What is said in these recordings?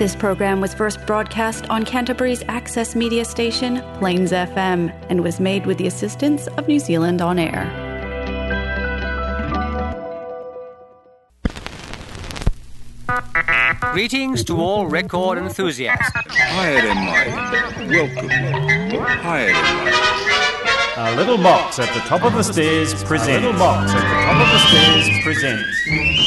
This program was first broadcast on Canterbury's access media station, Plains FM, and was made with the assistance of New Zealand On Air. Greetings to all record enthusiasts. Hi than. Welcome. Hi. A little box at the top of the stairs presents. A little box at the top of the stairs presents.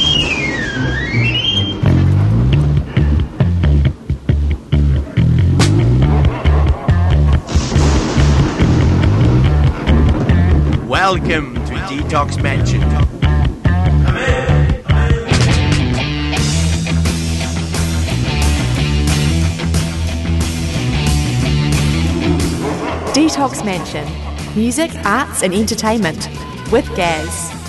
Welcome to Detox Mansion. Detox Mansion Music, Arts and Entertainment with Gaz.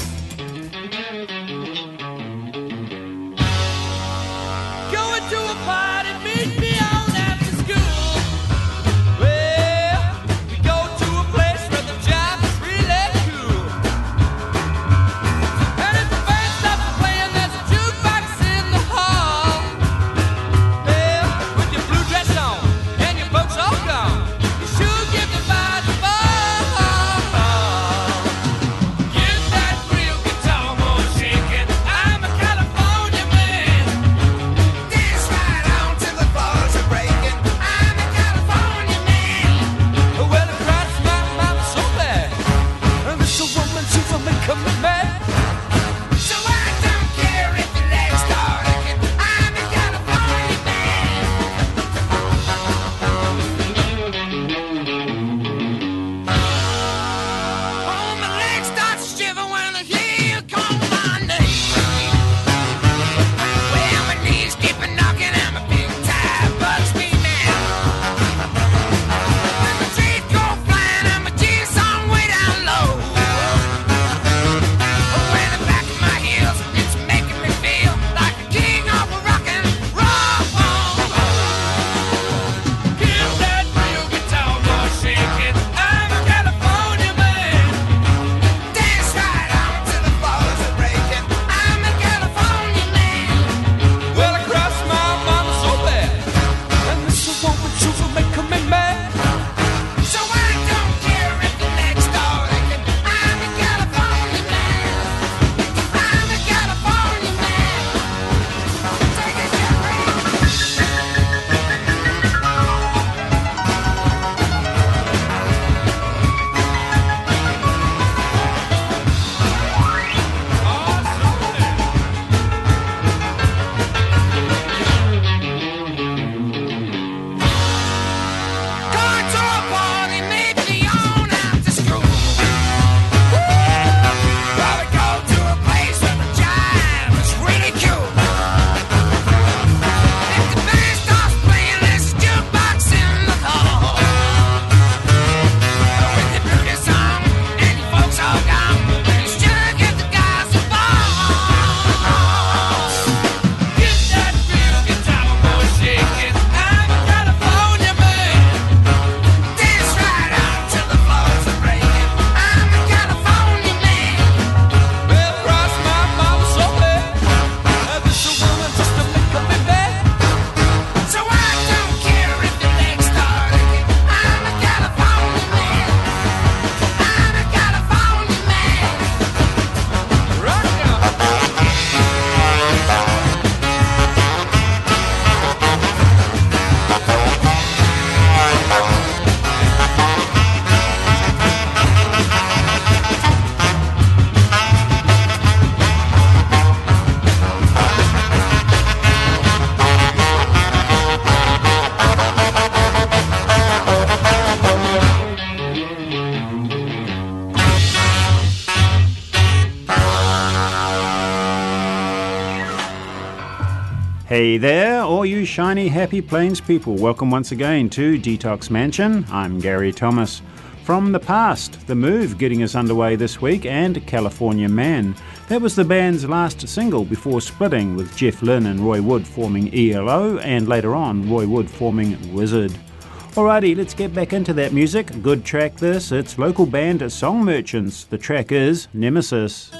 Hey there, all you shiny, happy plains people. Welcome once again to Detox Mansion. I'm Gary Thomas. From the past, The Move getting us underway this week, and California Man. That was the band's last single before splitting, with Jeff Lynne and Roy Wood forming ELO, and later on, Roy Wood forming Wizzard. Alrighty, let's get back into that music. Good track this. It's local band Song Merchants. The track is Nemesis.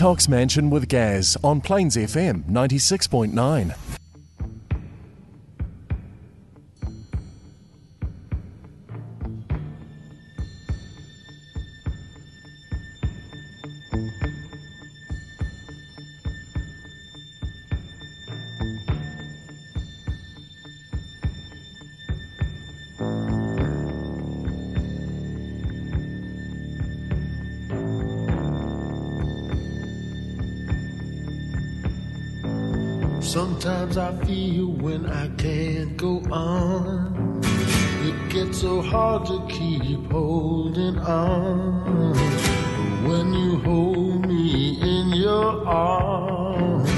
Detox Mansion with Gaz on Plains FM 96.9. when I can't go on. It gets so hard to keep holding on. But when you hold me in your arms,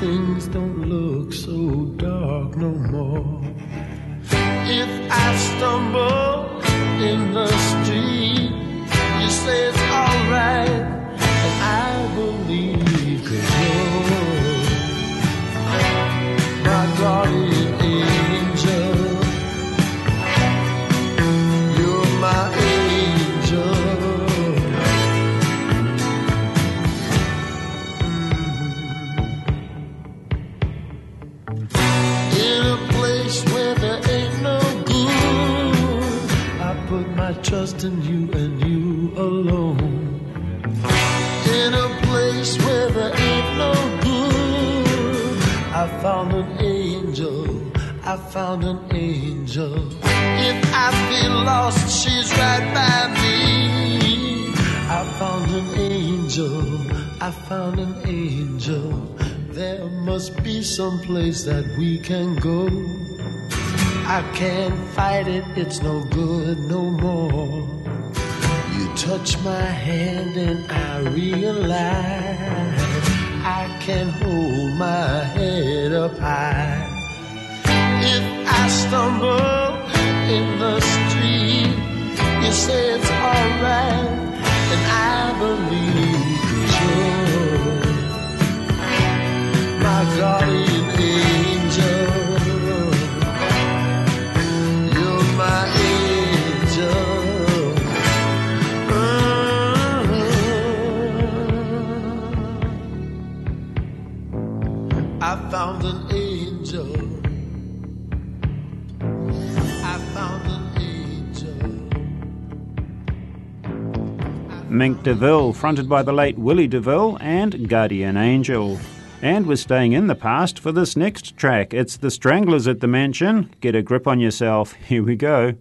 things don't look so dark no more. If I stumble in you and you alone. In a place where there ain't no good, I found an angel. I found an angel. If I feel lost, she's right by me. I found an angel. I found an angel. There must be some place that we can go. I can't fight it, it's no good no more. Touch my hand and I realize I can hold my head up high. If I stumble in the street, you say it's alright, and I believe you're my guardian found an angel. I found an angel. Mink DeVille, fronted by the late Willy DeVille and Guardian Angel. And we're staying in the past for this next track. It's the Stranglers at the Mansion. Get a grip on yourself. Here we go.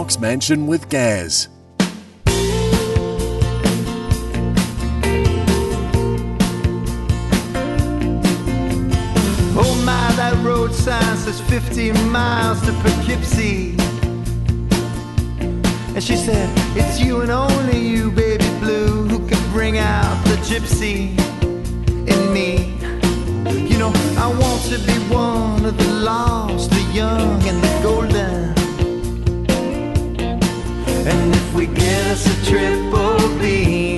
Detox Mansion with Gaz. Oh my, that road sign says 50 miles to Poughkeepsie. And she said, It's you and only you, baby blue, who can bring out the gypsy in me. You know, I want to be one of the lost, the young, and the golden. And if we get us a triple beam,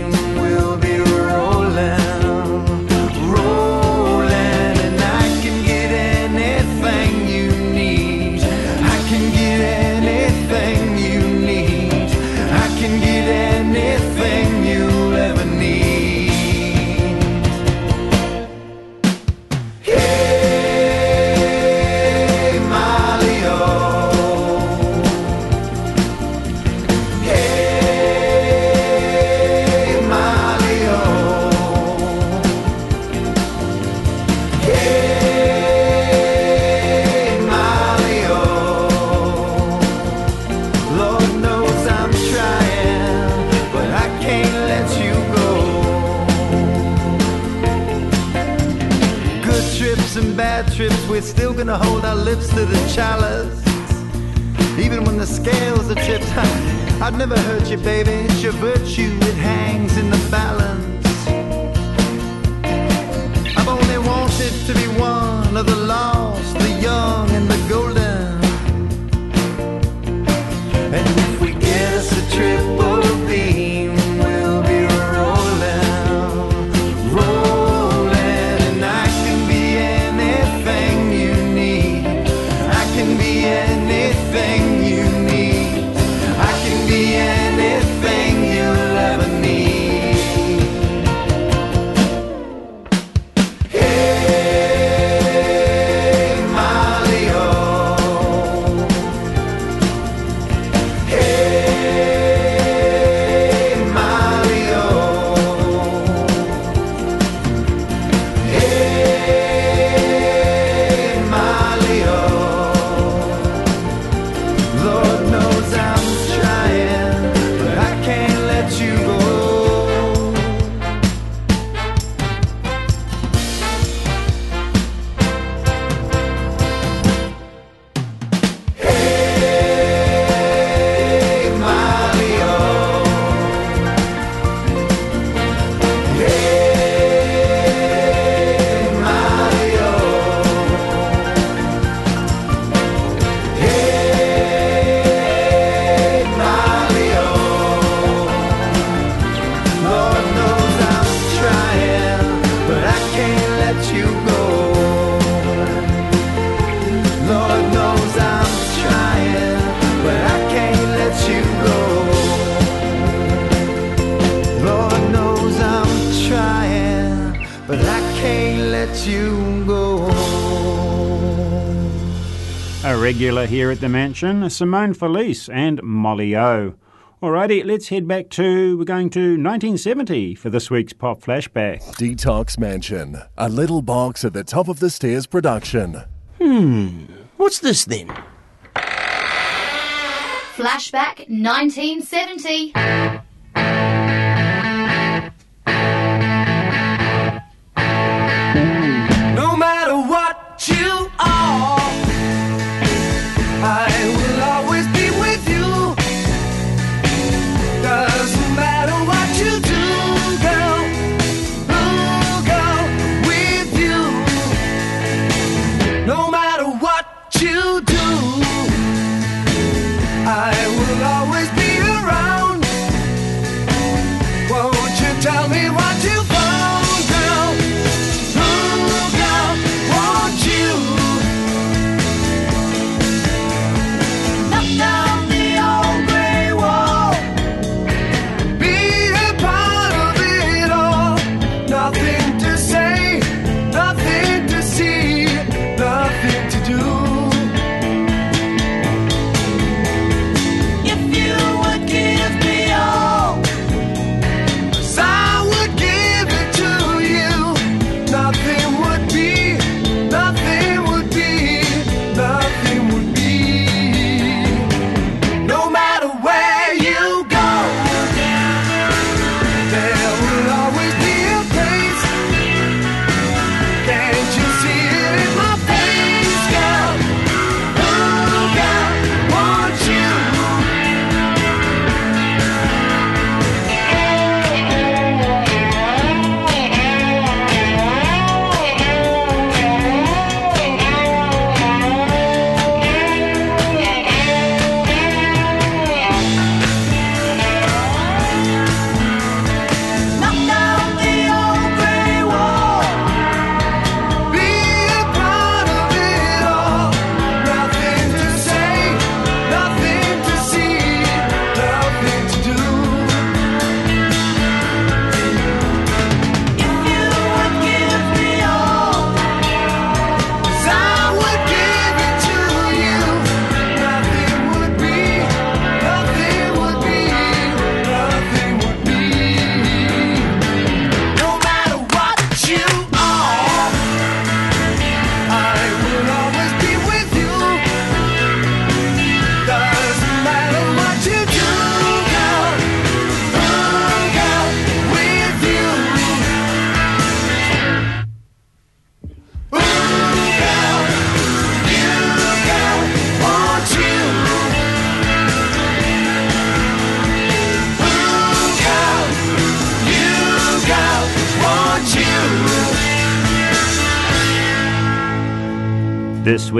gonna hold our lips to the chalice. Even when the scales are tipped, I've never hurt you, baby. It's your virtue, it hangs in the balance. I've only wanted to be one of the lost, the young, and the golden. Regular the mansion, Simone Felice and Molly O. Alrighty, let's head back to, we're going to 1970 for this week's Pop Flashback. Detox Mansion, a little box at the top of the stairs production. Hmm. What's this then? Flashback 1970.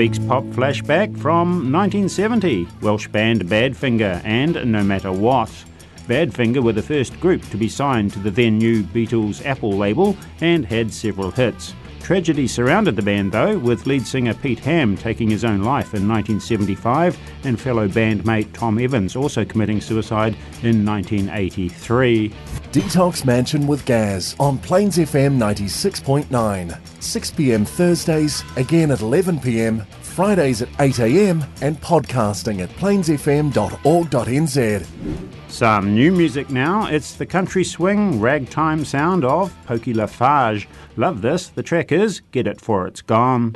week's pop flashback from 1970 Welsh band Badfinger and No Matter What. Badfinger were the first group to be signed to the then new Beatles Apple label and had several hits. Tragedy surrounded the band though, with lead singer Pete Ham taking his own life in 1975 and fellow bandmate Tom Evans also committing suicide in 1983. Detox Mansion with Gaz on Plains FM 96.9, 6 pm Thursdays, again at 11 pm, Fridays at 8 am, and podcasting at plainsfm.org.nz. Some new music now. It's the country swing ragtime sound of Pokey LaFarge. Love this. The track is Get It 'fore It's Gone.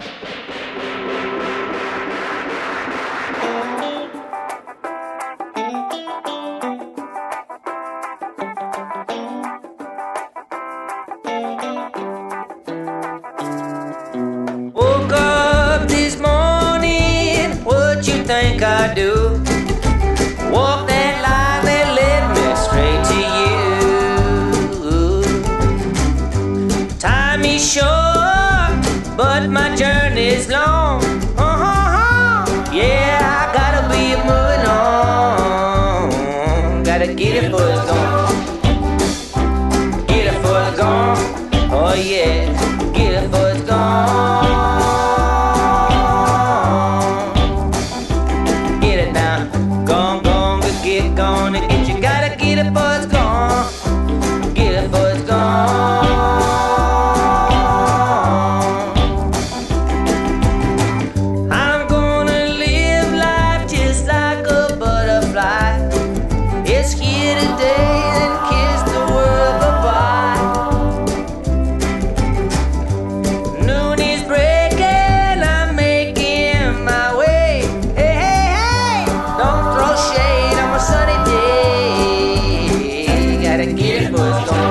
and get it on.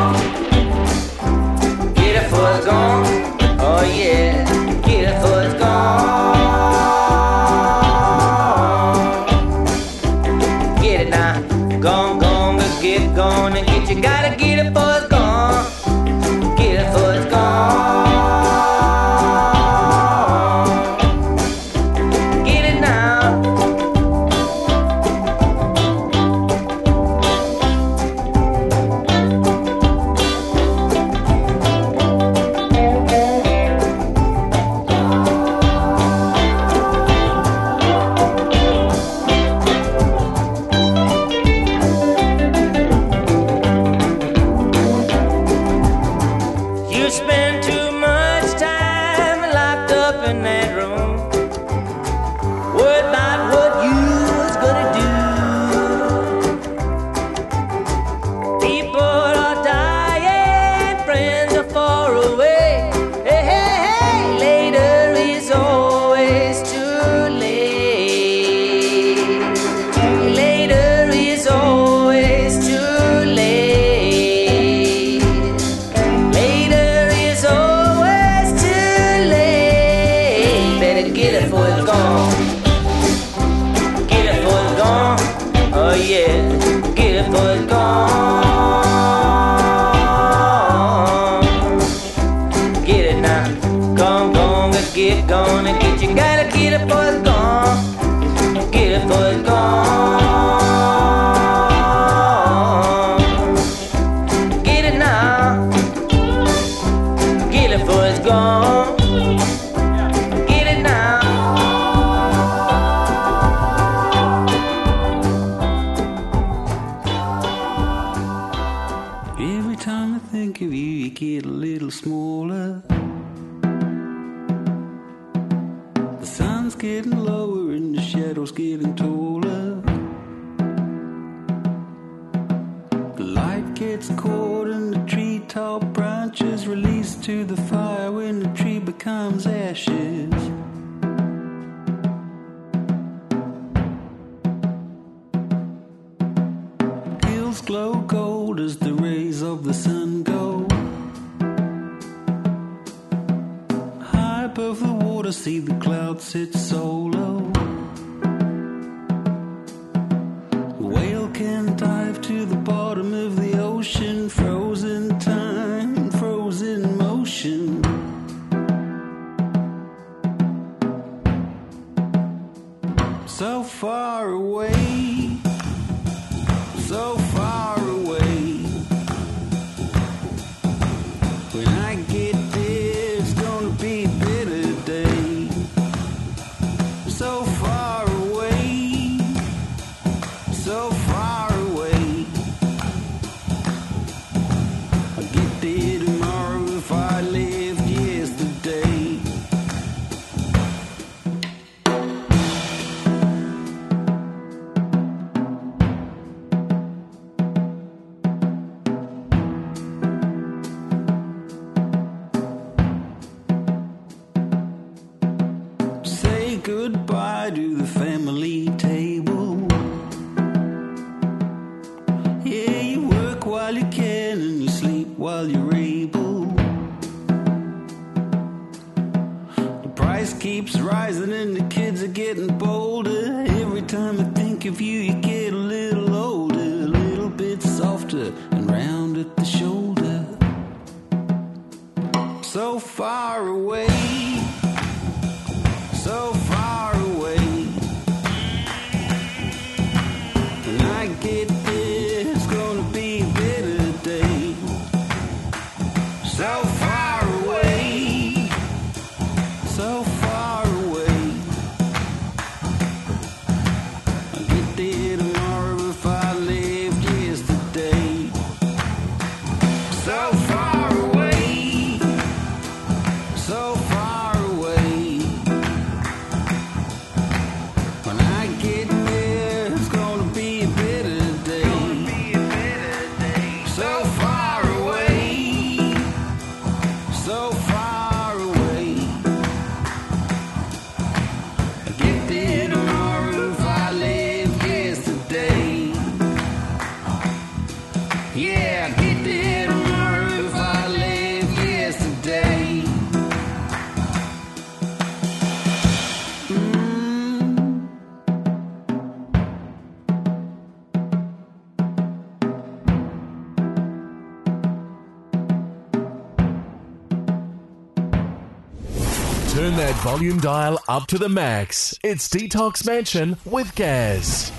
Turn that volume dial up to the max. It's Detox Mansion with Gaz.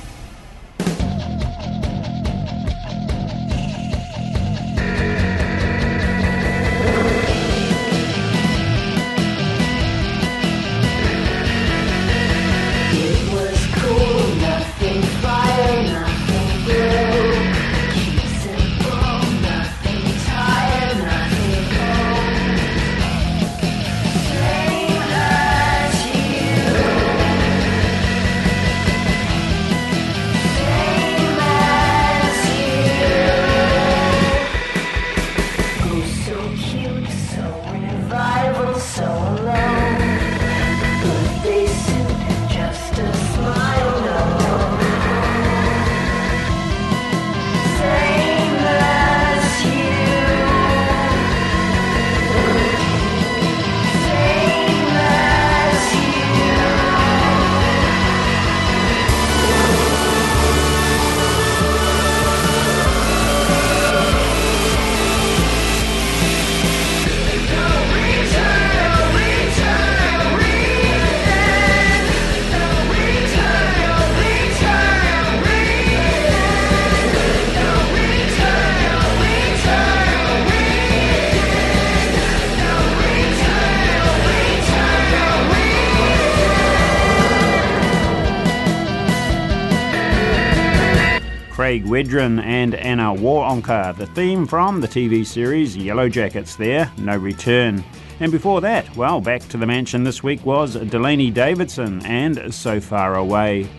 Craig Wedren and Anna Waronker, the theme from the TV series Yellowjackets there, No Return. And before that, well, back to the mansion this week was Delaney Davidson and So Far Away.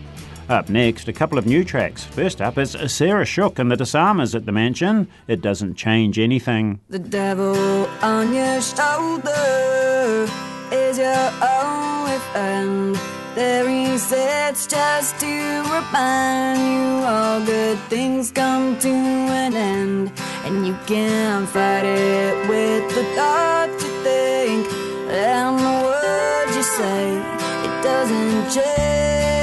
Up next, a couple of new tracks. First up is Sarah Shook and the Disarmers at the mansion. It doesn't change anything. The devil on your shoulder is your only friend. There he sits just to remind you all good things come to an end. And you can't fight it with the thoughts you think and the words you say. It doesn't change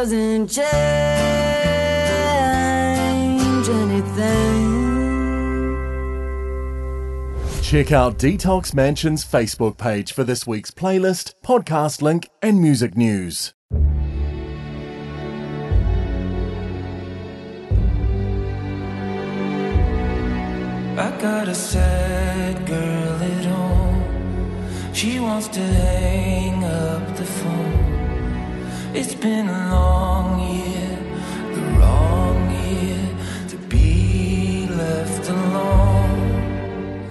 doesn't change anything. Check out Detox Mansion's Facebook page for this week's playlist, podcast link, and music news. I got a sad girl at home. She wants to hang. It's been a long year, the wrong year to be left alone.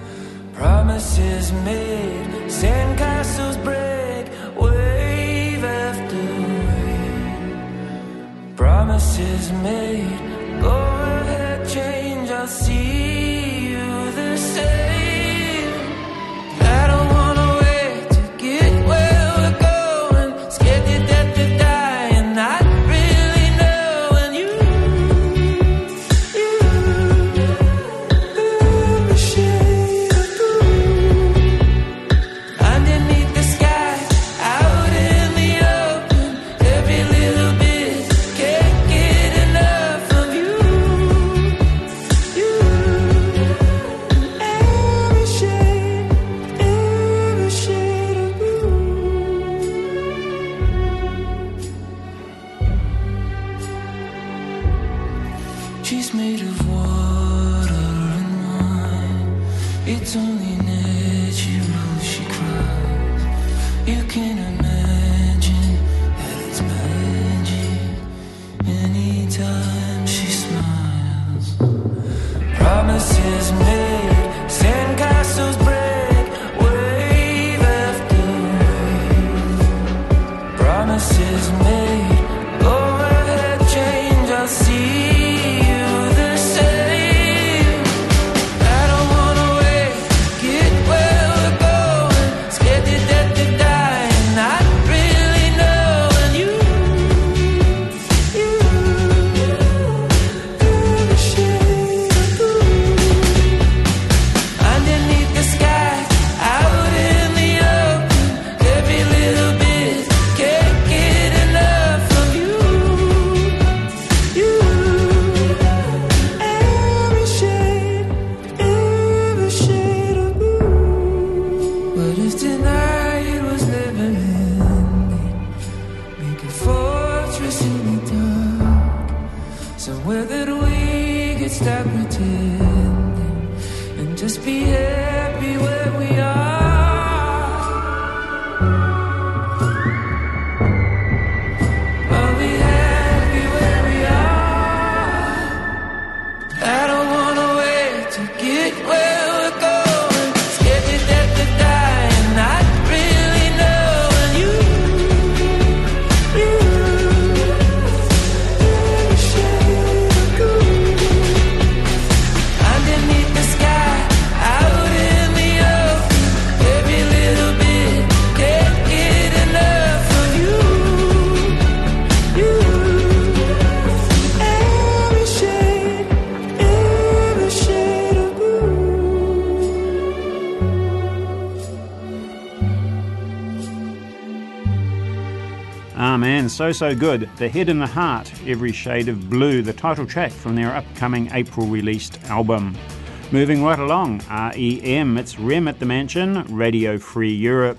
Promises made, sandcastles break, wave after wave. Promises made, go ahead, change, I'll see you the same. it's only So So Good, The Head and the Heart, Every Shade of Blue, the title track from their upcoming April released album. Moving right along, REM, it's REM at the Mansion, Radio Free Europe.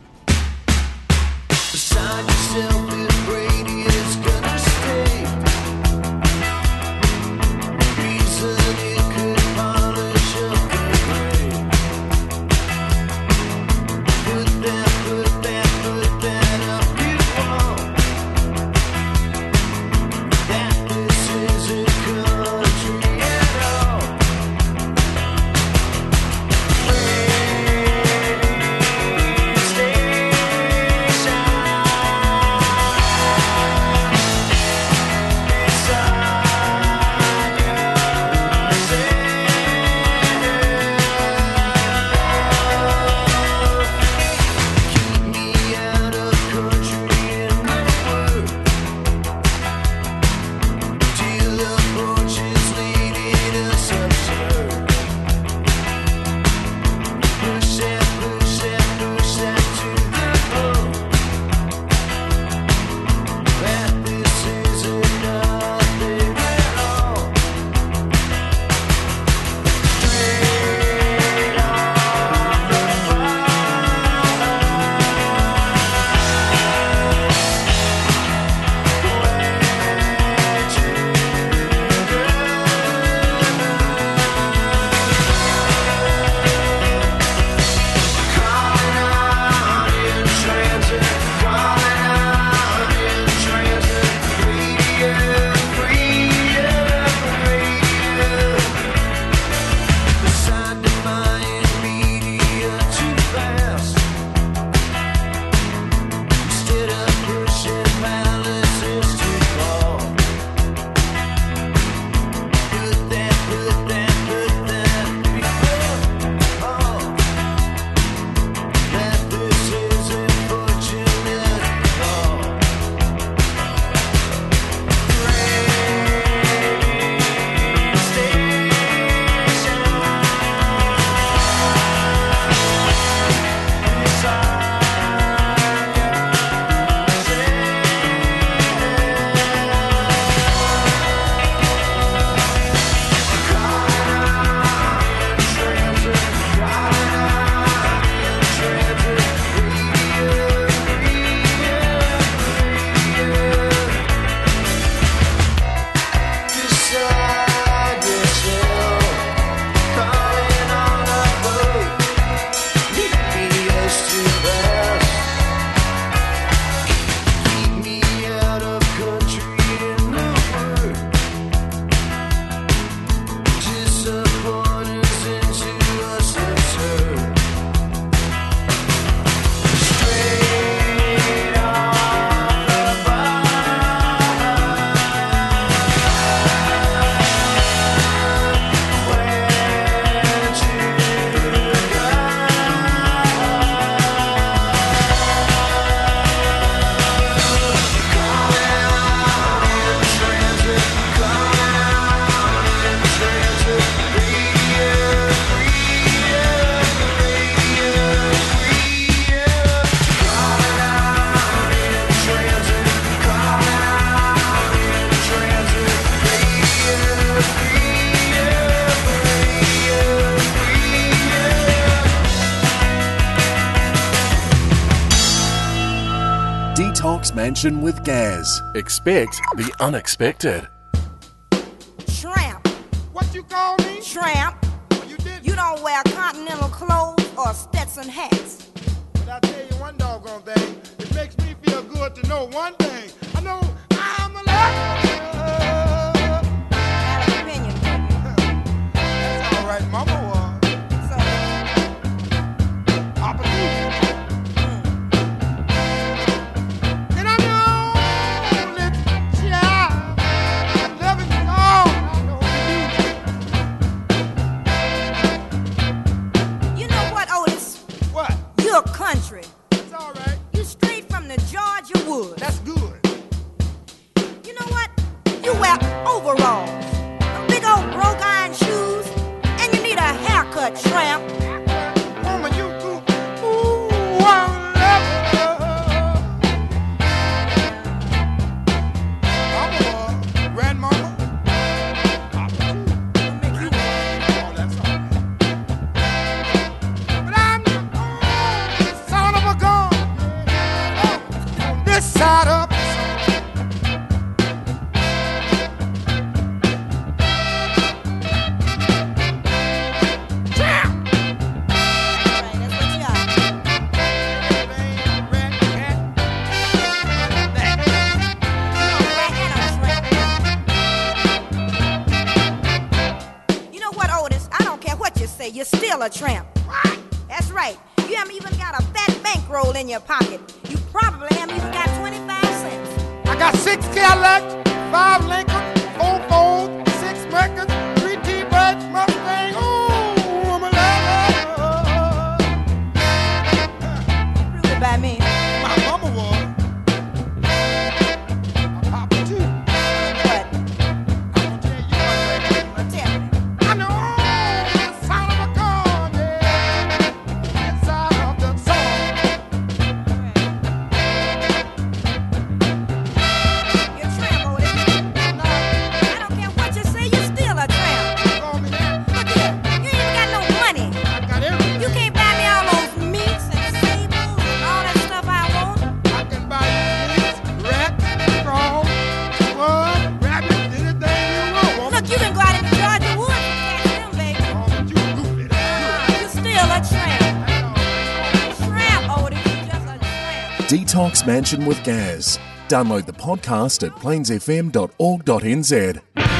Kitchen with Gaz. Expect the unexpected. Tramp. What you call me? Tramp. Well, you, you, don't wear continental clothes or Stetson hats. But I tell you one doggone thing, it makes me feel good to know one thing. I know I'm alive. Got an opinion. That's all right, Mama was. So. Opposition. you would. That's good. You know what? You wear overalls. a tramp. Detox Mansion with Gaz. Download the podcast at plainsfm.org.nz.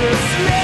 just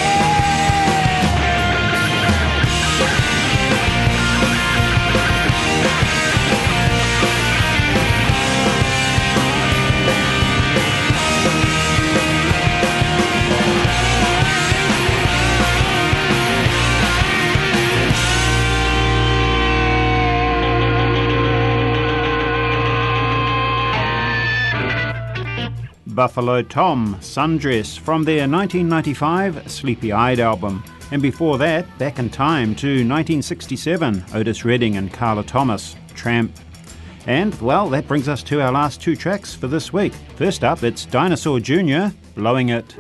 Buffalo Tom Sundress from their 1995 Sleepy Eyed album. And before that, back in time to 1967, Otis Redding and Carla Thomas, Tramp. And, well, that brings us to our last two tracks for this week. First up, it's Dinosaur Jr., Blowing It.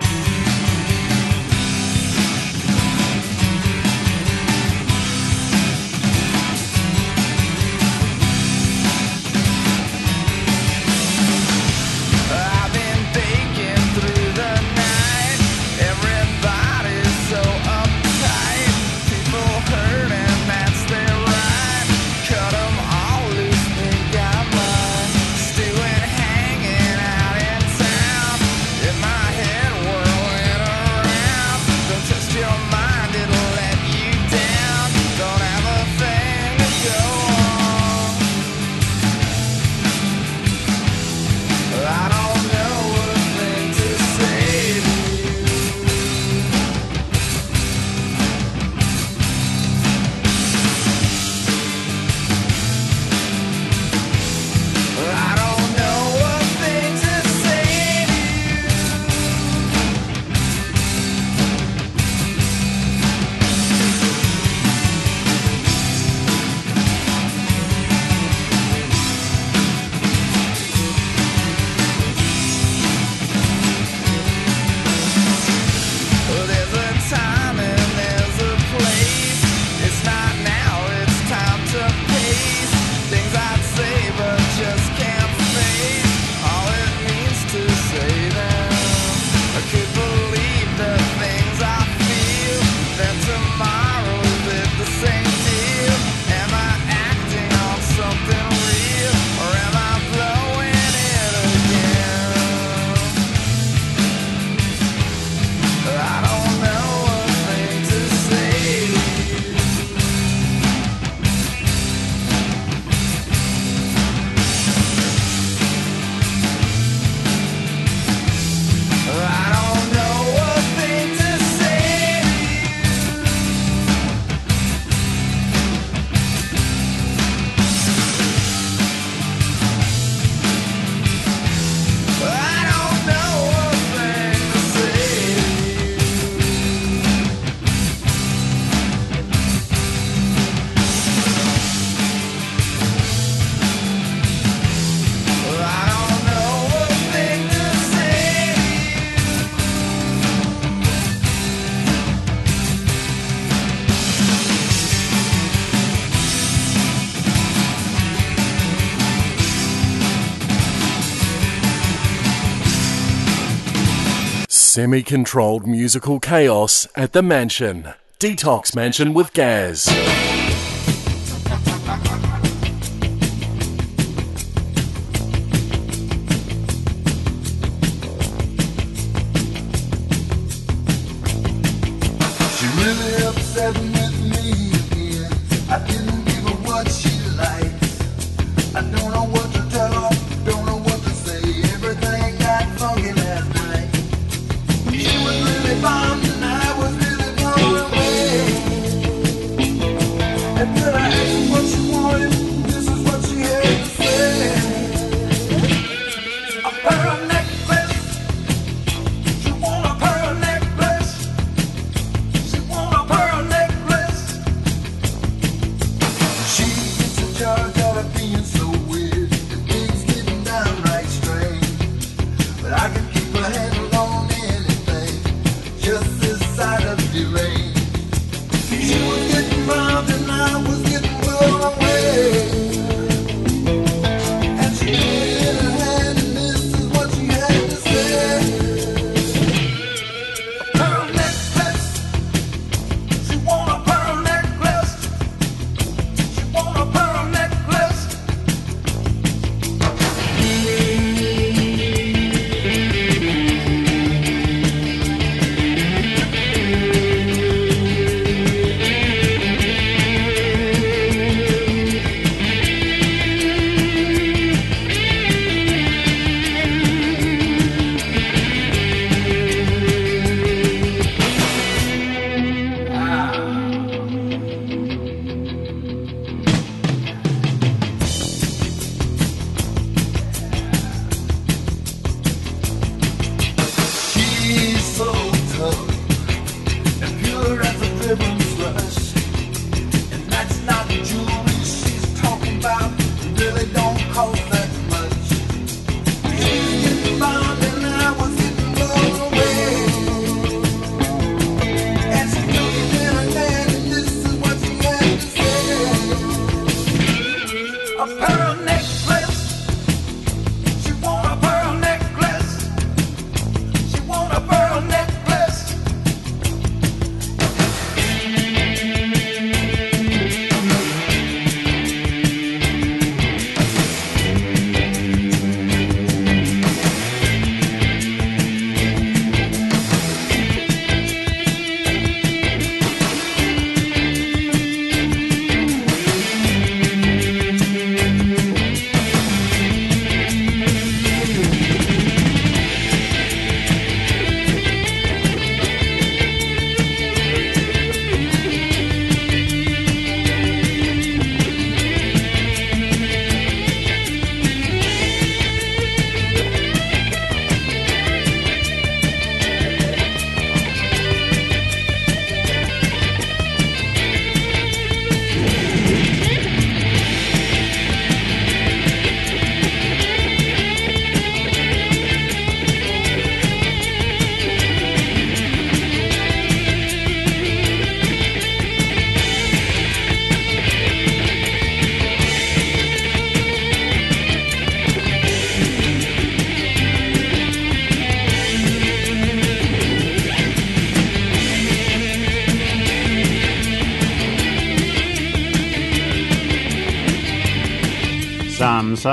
Semi controlled musical chaos at the mansion. Detox Mansion with Gaz.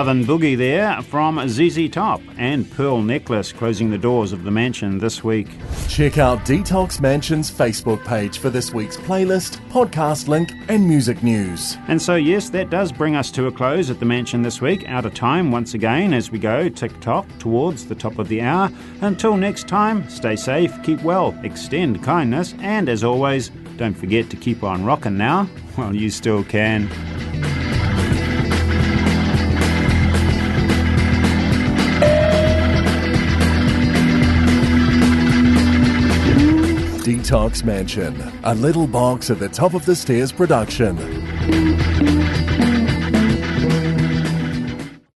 Southern boogie there from ZZ Top and Pearl Necklace closing the doors of the mansion this week. Check out Detox Mansion's Facebook page for this week's playlist, podcast link, and music news. And so, yes, that does bring us to a close at the mansion this week. Out of time once again as we go tick tock towards the top of the hour. Until next time, stay safe, keep well, extend kindness, and as always, don't forget to keep on rocking now while you still can. Detox Mansion, a little box at the top of the stairs production.